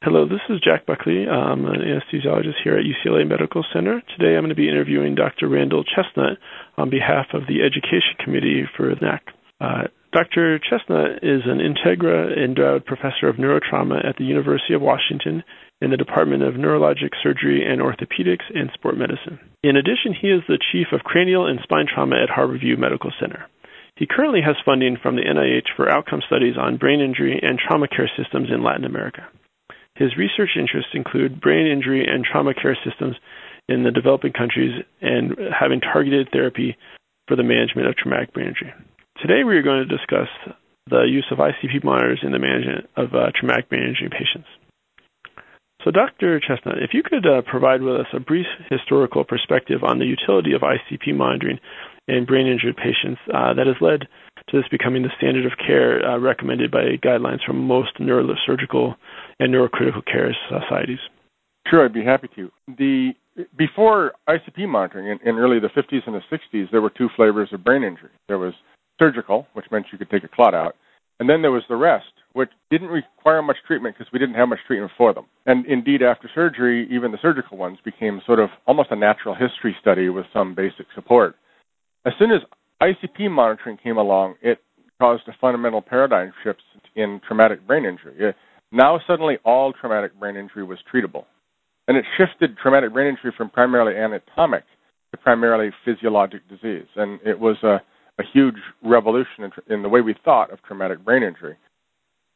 Hello, this is Jack Buckley. I'm an anesthesiologist here at UCLA Medical Center. Today I'm going to be interviewing Dr. Randall Chesnut on behalf of the Education Committee for SNACC. Uh, Dr. Chesnut is an Integra endowed professor of neurotrauma at the University of Washington in the Department of Neurologic Surgery and Orthopedics and Sport Medicine. In addition, he is the chief of cranial and spine trauma at Harborview Medical Center. He currently has funding from the NIH for outcome studies on brain injury and trauma care systems in Latin America. His research interests include brain injury and trauma care systems in the developing countries and having targeted therapy for the management of traumatic brain injury. Today we are going to discuss the use of ICP monitors in the management of uh, traumatic brain injury patients. So, Dr. Chesnut, if you could uh, provide with us a brief historical perspective on the utility of ICP monitoring in brain injured patients uh, that has led to this becoming the standard of care uh, recommended by guidelines from most neurosurgical and neurocritical care societies. Sure, I'd be happy to. The before ICP monitoring in, in early the 50s and the 60s, there were two flavors of brain injury. There was surgical, which meant you could take a clot out, and then there was the rest, which didn't require much treatment because we didn't have much treatment for them. And indeed, after surgery, even the surgical ones became sort of almost a natural history study with some basic support. As soon as ICP monitoring came along, it caused a fundamental paradigm shift in traumatic brain injury. Now suddenly all traumatic brain injury was treatable. And it shifted traumatic brain injury from primarily anatomic to primarily physiologic disease. And it was a, a huge revolution in, in the way we thought of traumatic brain injury.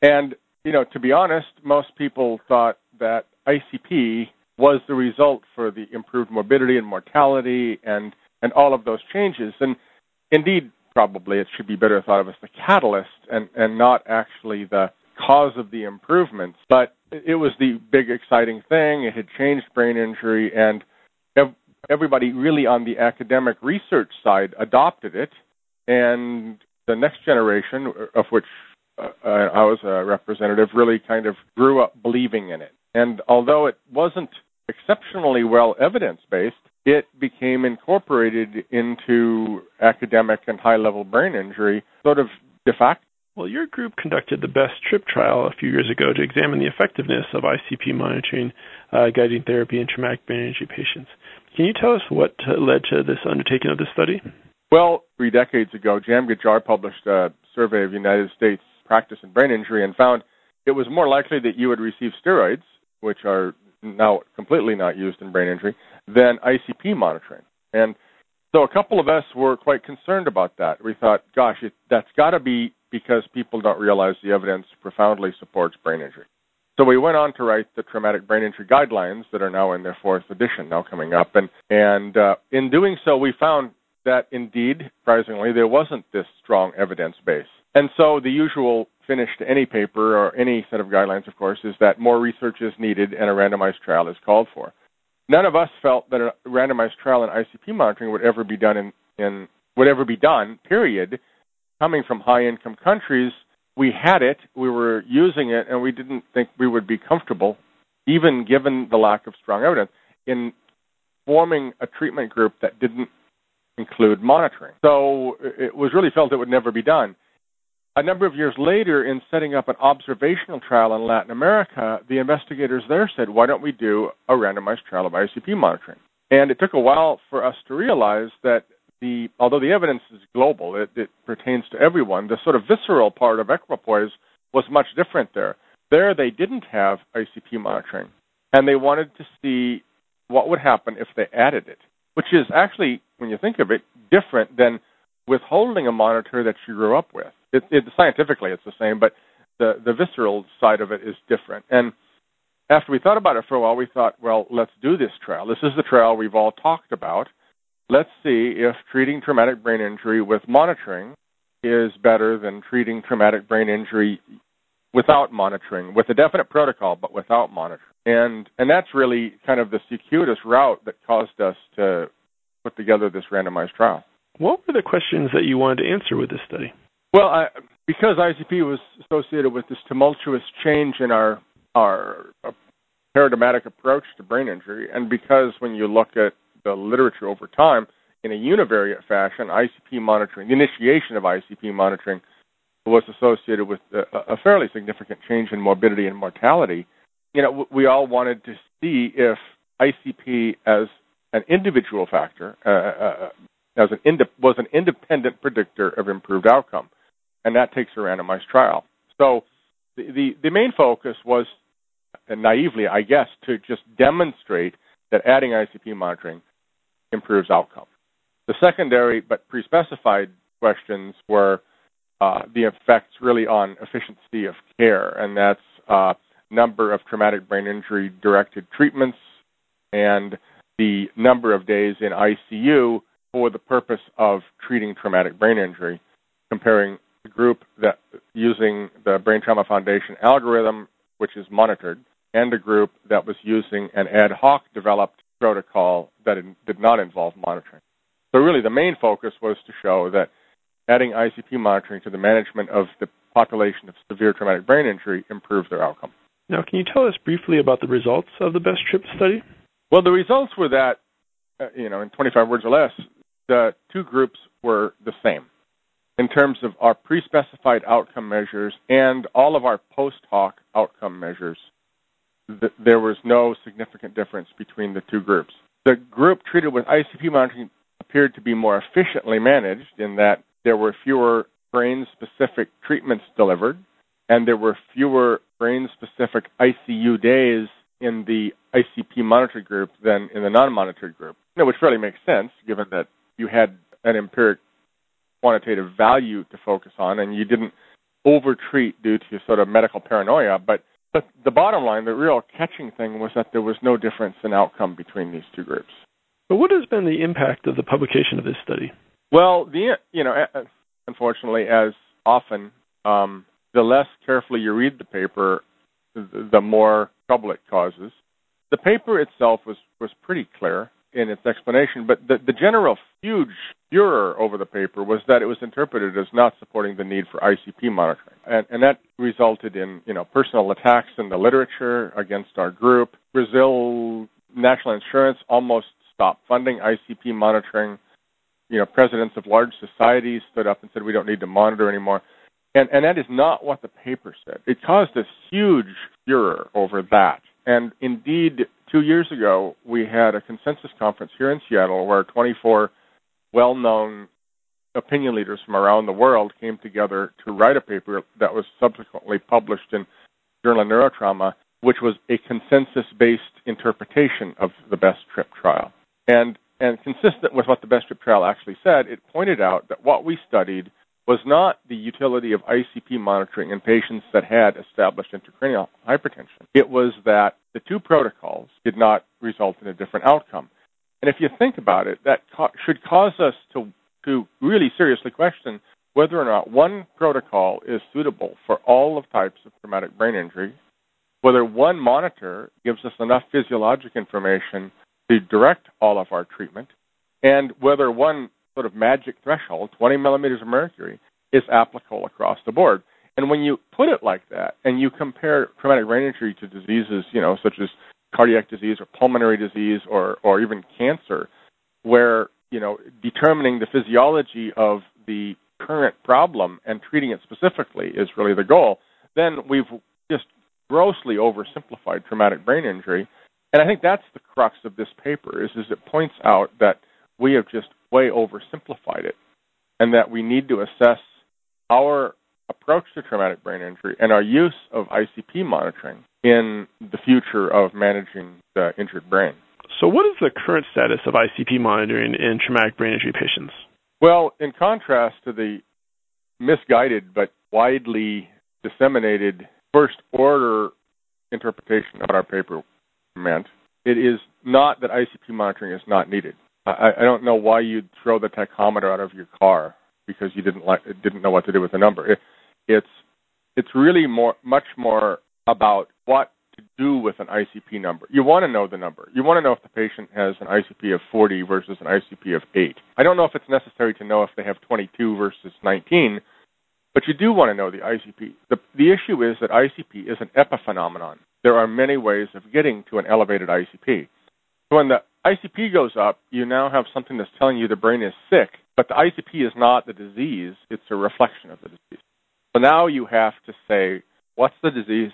And, you know, to be honest, most people thought that ICP was the result for the improved morbidity and mortality and, and all of those changes. And indeed, probably it should be better thought of as the catalyst and, and not actually the cause of the improvements. But it was the big exciting thing. It had changed brain injury, and everybody really on the academic research side adopted it. And the next generation, of which uh, I was a representative, really kind of grew up believing in it. And although it wasn't exceptionally well evidence based, it became incorporated into academic and high level brain injury sort of de facto. Well, your group conducted the BEST TRIP trial a few years ago to examine the effectiveness of ICP monitoring uh, guiding therapy in traumatic brain injury patients. Can you tell us what led to this undertaking of this study? Well, three decades ago, Jam Ghajar published a survey of United States practice in brain injury and found it was more likely that you would receive steroids, which are now completely not used in brain injury, than ICP monitoring. And so a couple of us were quite concerned about that. We thought, gosh, it, that's got to be because people don't realize the evidence profoundly supports brain injury. So we went on to write the traumatic brain injury guidelines that are now in their fourth edition, now coming up, and and uh, in doing so, we found that indeed, surprisingly, there wasn't this strong evidence base. And so the usual finish to any paper or any set of guidelines, of course, is that more research is needed and a randomized trial is called for. None of us felt that a randomized trial in ICP monitoring would ever be done in, in would ever be done, period. Coming from high income countries, we had it, we were using it, and we didn't think we would be comfortable, even given the lack of strong evidence, in forming a treatment group that didn't include monitoring. So it was really felt it would never be done. A number of years later, in setting up an observational trial in Latin America, the investigators there said, why don't we do a randomized trial of ICP monitoring? And it took a while for us to realize that the, although the evidence is global, it, it pertains to everyone, the sort of visceral part of equipoise was much different there. There, they didn't have ICP monitoring, and they wanted to see what would happen if they added it, which is actually, when you think of it, different than withholding a monitor that you grew up with. It, it, scientifically, it's the same, but the the visceral side of it is different. And after we thought about it for a while, we thought, well, let's do this trial. This is the trial we've all talked about. Let's see if treating traumatic brain injury with monitoring is better than treating traumatic brain injury without monitoring, with a definite protocol, but without monitoring. And and that's really kind of the circuitous route that caused us to put together this randomized trial. What were the questions that you wanted to answer with this study? Well, I, because ICP was associated with this tumultuous change in our our uh, paradigmatic approach to brain injury, and because when you look at the literature over time, in a univariate fashion, ICP monitoring, the initiation of ICP monitoring, was associated with a, a fairly significant change in morbidity and mortality. you know, we all wanted to see if ICP as an individual factor, uh, uh, uh, as an ind- was an independent predictor of improved outcome, and that takes a randomized trial. So the, the, the main focus was, naively, I guess, to just demonstrate that adding ICP monitoring improves outcome. The secondary but pre-specified questions were uh, the effects really on efficiency of care, and that's uh, number of traumatic brain injury directed treatments and the number of days in ICU for the purpose of treating traumatic brain injury, comparing the group that using the Brain Trauma Foundation algorithm, which is monitored, and a group that was using an ad hoc developed protocol that did not involve monitoring. So really, the main focus was to show that adding ICP monitoring to the management of the population of severe traumatic brain injury improves their outcome. Now, can you tell us briefly about the results of the Best Trip study? Well, the results were that, uh, you know, in 25 words or less, the two groups were the same in terms of our pre-specified outcome measures and all of our post-hoc outcome measures. Th- there was no significant difference between the two groups. The group treated with ICP monitoring appeared to be more efficiently managed in that there were fewer brain specific treatments delivered and there were fewer brain specific ICU days in the ICP monitored group than in the non monitored group. You know, which really makes sense given that you had an empiric quantitative value to focus on and you didn't overtreat due to sort of medical paranoia. But but the bottom line, the real catching thing was that there was no difference in outcome between these two groups. But what has been the impact of the publication of this study? Well, the you know, unfortunately, as often, um, the less carefully you read the paper, the, the more trouble it causes. The paper itself was was pretty clear in its explanation, but the, the general huge furor over the paper was that it was interpreted as not supporting the need for ICP monitoring, and, and that resulted in you know personal attacks in the literature against our group. Brazil National Insurance almost stopped funding ICP monitoring. You know, presidents of large societies stood up and said we don't need to monitor anymore. And, and that is not what the paper said. It caused a huge furor over that. And indeed, two years ago, we had a consensus conference here in Seattle where 24 well known opinion leaders from around the world came together to write a paper that was subsequently published in Journal of Neurotrauma, which was a consensus based interpretation of the best trip trial. And and consistent with what the best trip trial actually said, it pointed out that what we studied was not the utility of ICP monitoring in patients that had established intracranial hypertension. It was that the two protocols did not result in a different outcome. And if you think about it, that should cause us to to really seriously question whether or not one protocol is suitable for all of types of traumatic brain injury, whether one monitor gives us enough physiologic information to direct all of our treatment, and whether one sort of magic threshold, 20 millimeters of mercury, is applicable across the board. And when you put it like that, and you compare traumatic brain injury to diseases, you know, such as cardiac disease or pulmonary disease or or even cancer, where you know determining the physiology of the current problem and treating it specifically is really the goal, then we've just grossly oversimplified traumatic brain injury. And I think that's the crux of this paper is is it points out that we have just way oversimplified it and that we need to assess our approach to traumatic brain injury and our use of ICP monitoring in the future of managing the injured brain. So, what is the current status of ICP monitoring in traumatic brain injury patients? Well, in contrast to the misguided but widely disseminated first order interpretation of our paper meant. It is not that ICP monitoring is not needed. I, I don't know why you'd throw the tachometer out of your car because you didn't like didn't know what to do with the number. It, it's it's really more much more about what to do with an ICP number. You want to know the number. You want to know if the patient has an ICP of 40 versus an ICP of 8. I don't know if it's necessary to know if they have 22 versus 19, but you do want to know the ICP. The, the issue is that ICP is an epiphenomenon there are many ways of getting to an elevated ICP. When the ICP goes up, you now have something that's telling you the brain is sick, but the ICP is not the disease, it's a reflection of the disease. So now you have to say, what's the disease?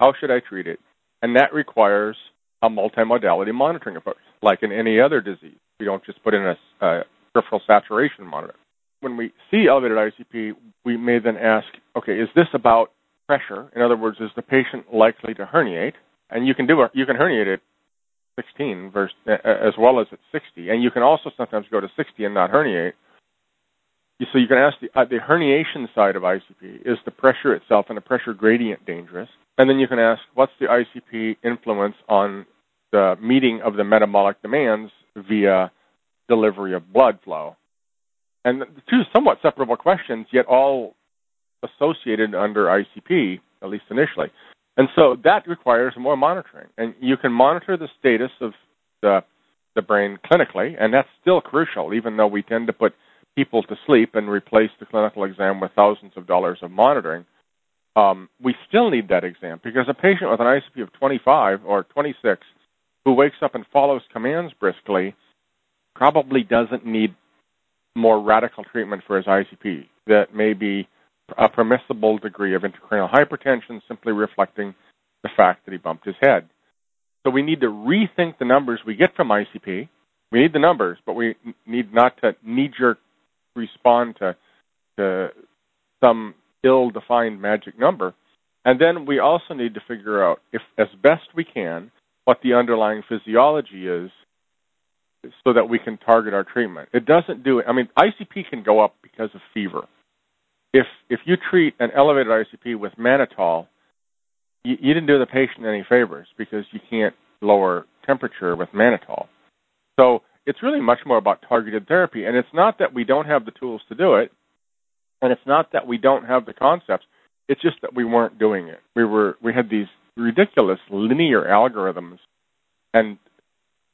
How should I treat it? And that requires a multimodality monitoring approach, like in any other disease. We don't just put in a, a peripheral saturation monitor. When we see elevated ICP, we may then ask, okay, is this about pressure? In other words, is the patient likely to herniate? And you can do. You can herniate at 16 versus, as well as at 60, and you can also sometimes go to 60 and not herniate. So you can ask the, uh, the herniation side of ICP: is the pressure itself and the pressure gradient dangerous? And then you can ask, what's the ICP influence on the meeting of the metabolic demands via delivery of blood flow? And the two somewhat separable questions, yet all associated under ICP, at least initially. And so that requires more monitoring. And you can monitor the status of the, the brain clinically, and that's still crucial, even though we tend to put people to sleep and replace the clinical exam with thousands of dollars of monitoring. Um, we still need that exam because a patient with an ICP of 25 or 26 who wakes up and follows commands briskly probably doesn't need more radical treatment for his ICP. That may be a permissible degree of intracranial hypertension simply reflecting the fact that he bumped his head. So we need to rethink the numbers we get from ICP. We need the numbers, but we need not to knee jerk respond to, to some ill defined magic number. And then we also need to figure out, if as best we can, what the underlying physiology is so that we can target our treatment. It doesn't do. I mean, ICP can go up because of fever. If if you treat an elevated ICP with mannitol, you, you didn't do the patient any favors because you can't lower temperature with mannitol. So it's really much more about targeted therapy. And it's not that we don't have the tools to do it, and it's not that we don't have the concepts. It's just that we weren't doing it. We were we had these ridiculous linear algorithms and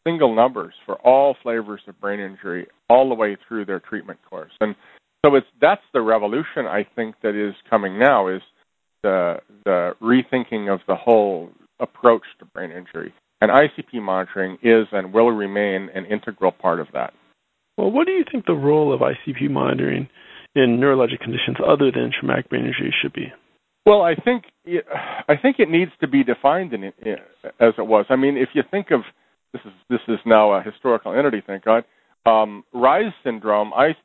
single numbers for all flavors of brain injury all the way through their treatment course. And so it's that's the revolution I think that is coming now is the the rethinking of the whole approach to brain injury. And ICP monitoring is and will remain an integral part of that. Well, what do you think the role of ICP monitoring in neurologic conditions other than traumatic brain injury should be? Well, I think it, I think it needs to be defined in, in, as it was. I mean, if you think of this is this is now a historical entity, thank God. Um, Reye's syndrome, I,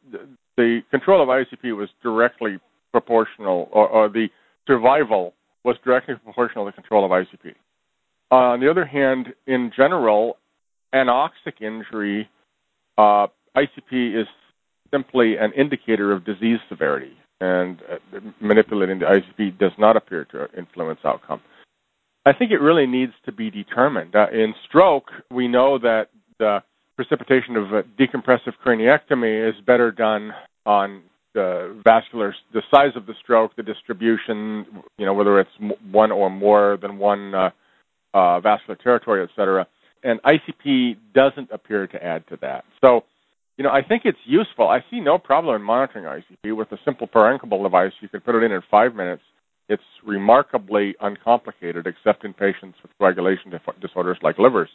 the control of ICP was directly proportional, or, or the survival was directly proportional to the control of ICP. Uh, on the other hand, in general, anoxic injury, uh, ICP is simply an indicator of disease severity, and uh, manipulating the ICP does not appear to influence outcome. I think it really needs to be determined. Uh, in stroke, we know that the precipitation of decompressive craniectomy is better done on the vascular, the size of the stroke, the distribution, you know, whether it's one or more than one uh, vascular territory, et cetera. And ICP doesn't appear to add to that. So, you know, I think it's useful. I see no problem in monitoring ICP with a simple parenchymal device. You can put it in in five minutes. It's remarkably uncomplicated, except in patients with coagulation disorders like livers.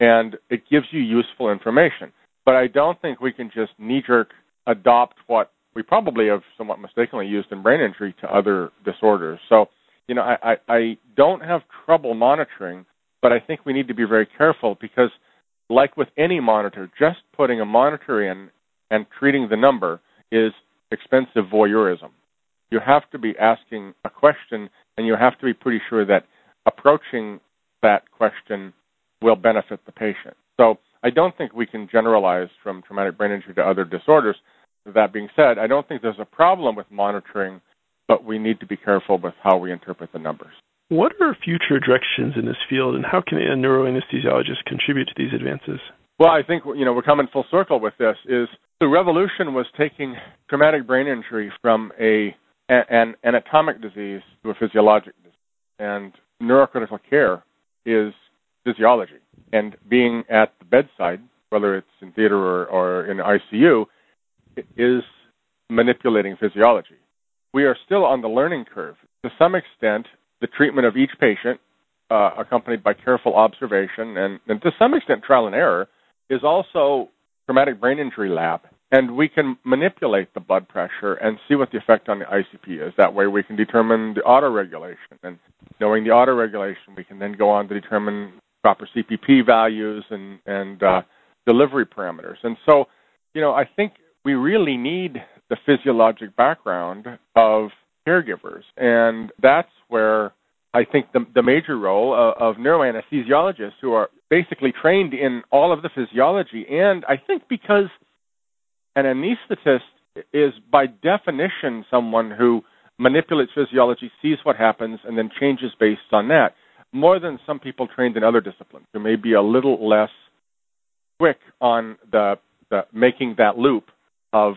And it gives you useful information. But I don't think we can just knee jerk adopt what we probably have somewhat mistakenly used in brain injury to other disorders. So, you know, I, I, I don't have trouble monitoring, but I think we need to be very careful because, like with any monitor, just putting a monitor in and treating the number is expensive voyeurism. You have to be asking a question, and you have to be pretty sure that approaching that question will benefit the patient. So I don't think we can generalize from traumatic brain injury to other disorders. That being said, I don't think there's a problem with monitoring but we need to be careful with how we interpret the numbers. What are future directions in this field, and how can a neuroanesthesiologist contribute to these advances? Well, I think you know we're coming full circle with this. Is the revolution was taking traumatic brain injury from a an anatomic disease to a physiologic disease, and neurocritical care is physiology. And being at the bedside, whether it's in theater or, or in ICU, is manipulating physiology we are still on the learning curve. To some extent, the treatment of each patient, uh, accompanied by careful observation and, and to some extent trial and error, is also traumatic brain injury lab. and we can manipulate the blood pressure and see what the effect on the ICP is. That way, we can determine the autoregulation, and knowing the autoregulation, we can then go on to determine proper CPP values and and uh, delivery parameters. And so, you know, I think we really need the physiologic background of caregivers, and that's where I think the, the major role of, of neuroanesthesiologists who are basically trained in all of the physiology, and I think because an anesthetist is by definition someone who manipulates physiology, sees what happens, and then changes based on that, more than some people trained in other disciplines who may be a little less quick on the, the making that loop of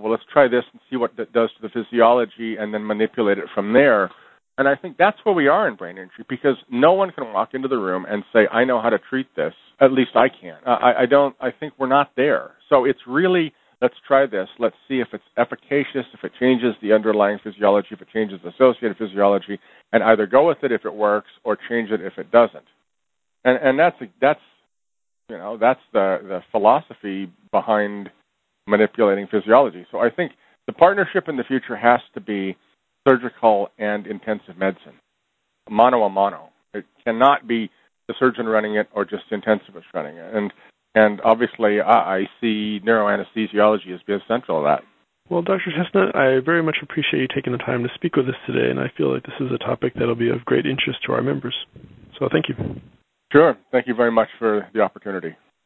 well, let's try this and see what that does to the physiology, and then manipulate it from there. And I think that's where we are in brain injury because no one can walk into the room and say, "I know how to treat this." At least I can't. I, I don't. I think we're not there. So it's really let's try this. Let's see if it's efficacious, if it changes the underlying physiology, if it changes the associated physiology, and either go with it if it works or change it if it doesn't. And and that's that's you know that's the the philosophy behind manipulating physiology. So I think the partnership in the future has to be surgical and intensive medicine, mano a mano. It cannot be the surgeon running it or just the intensivist running it. And and obviously, I, I see neuroanesthesiology as being central to that. Well, Dr. Chesnut, I very much appreciate you taking the time to speak with us today, and I feel like this is a topic that will be of great interest to our members. So thank you. Sure. Thank you very much for the opportunity.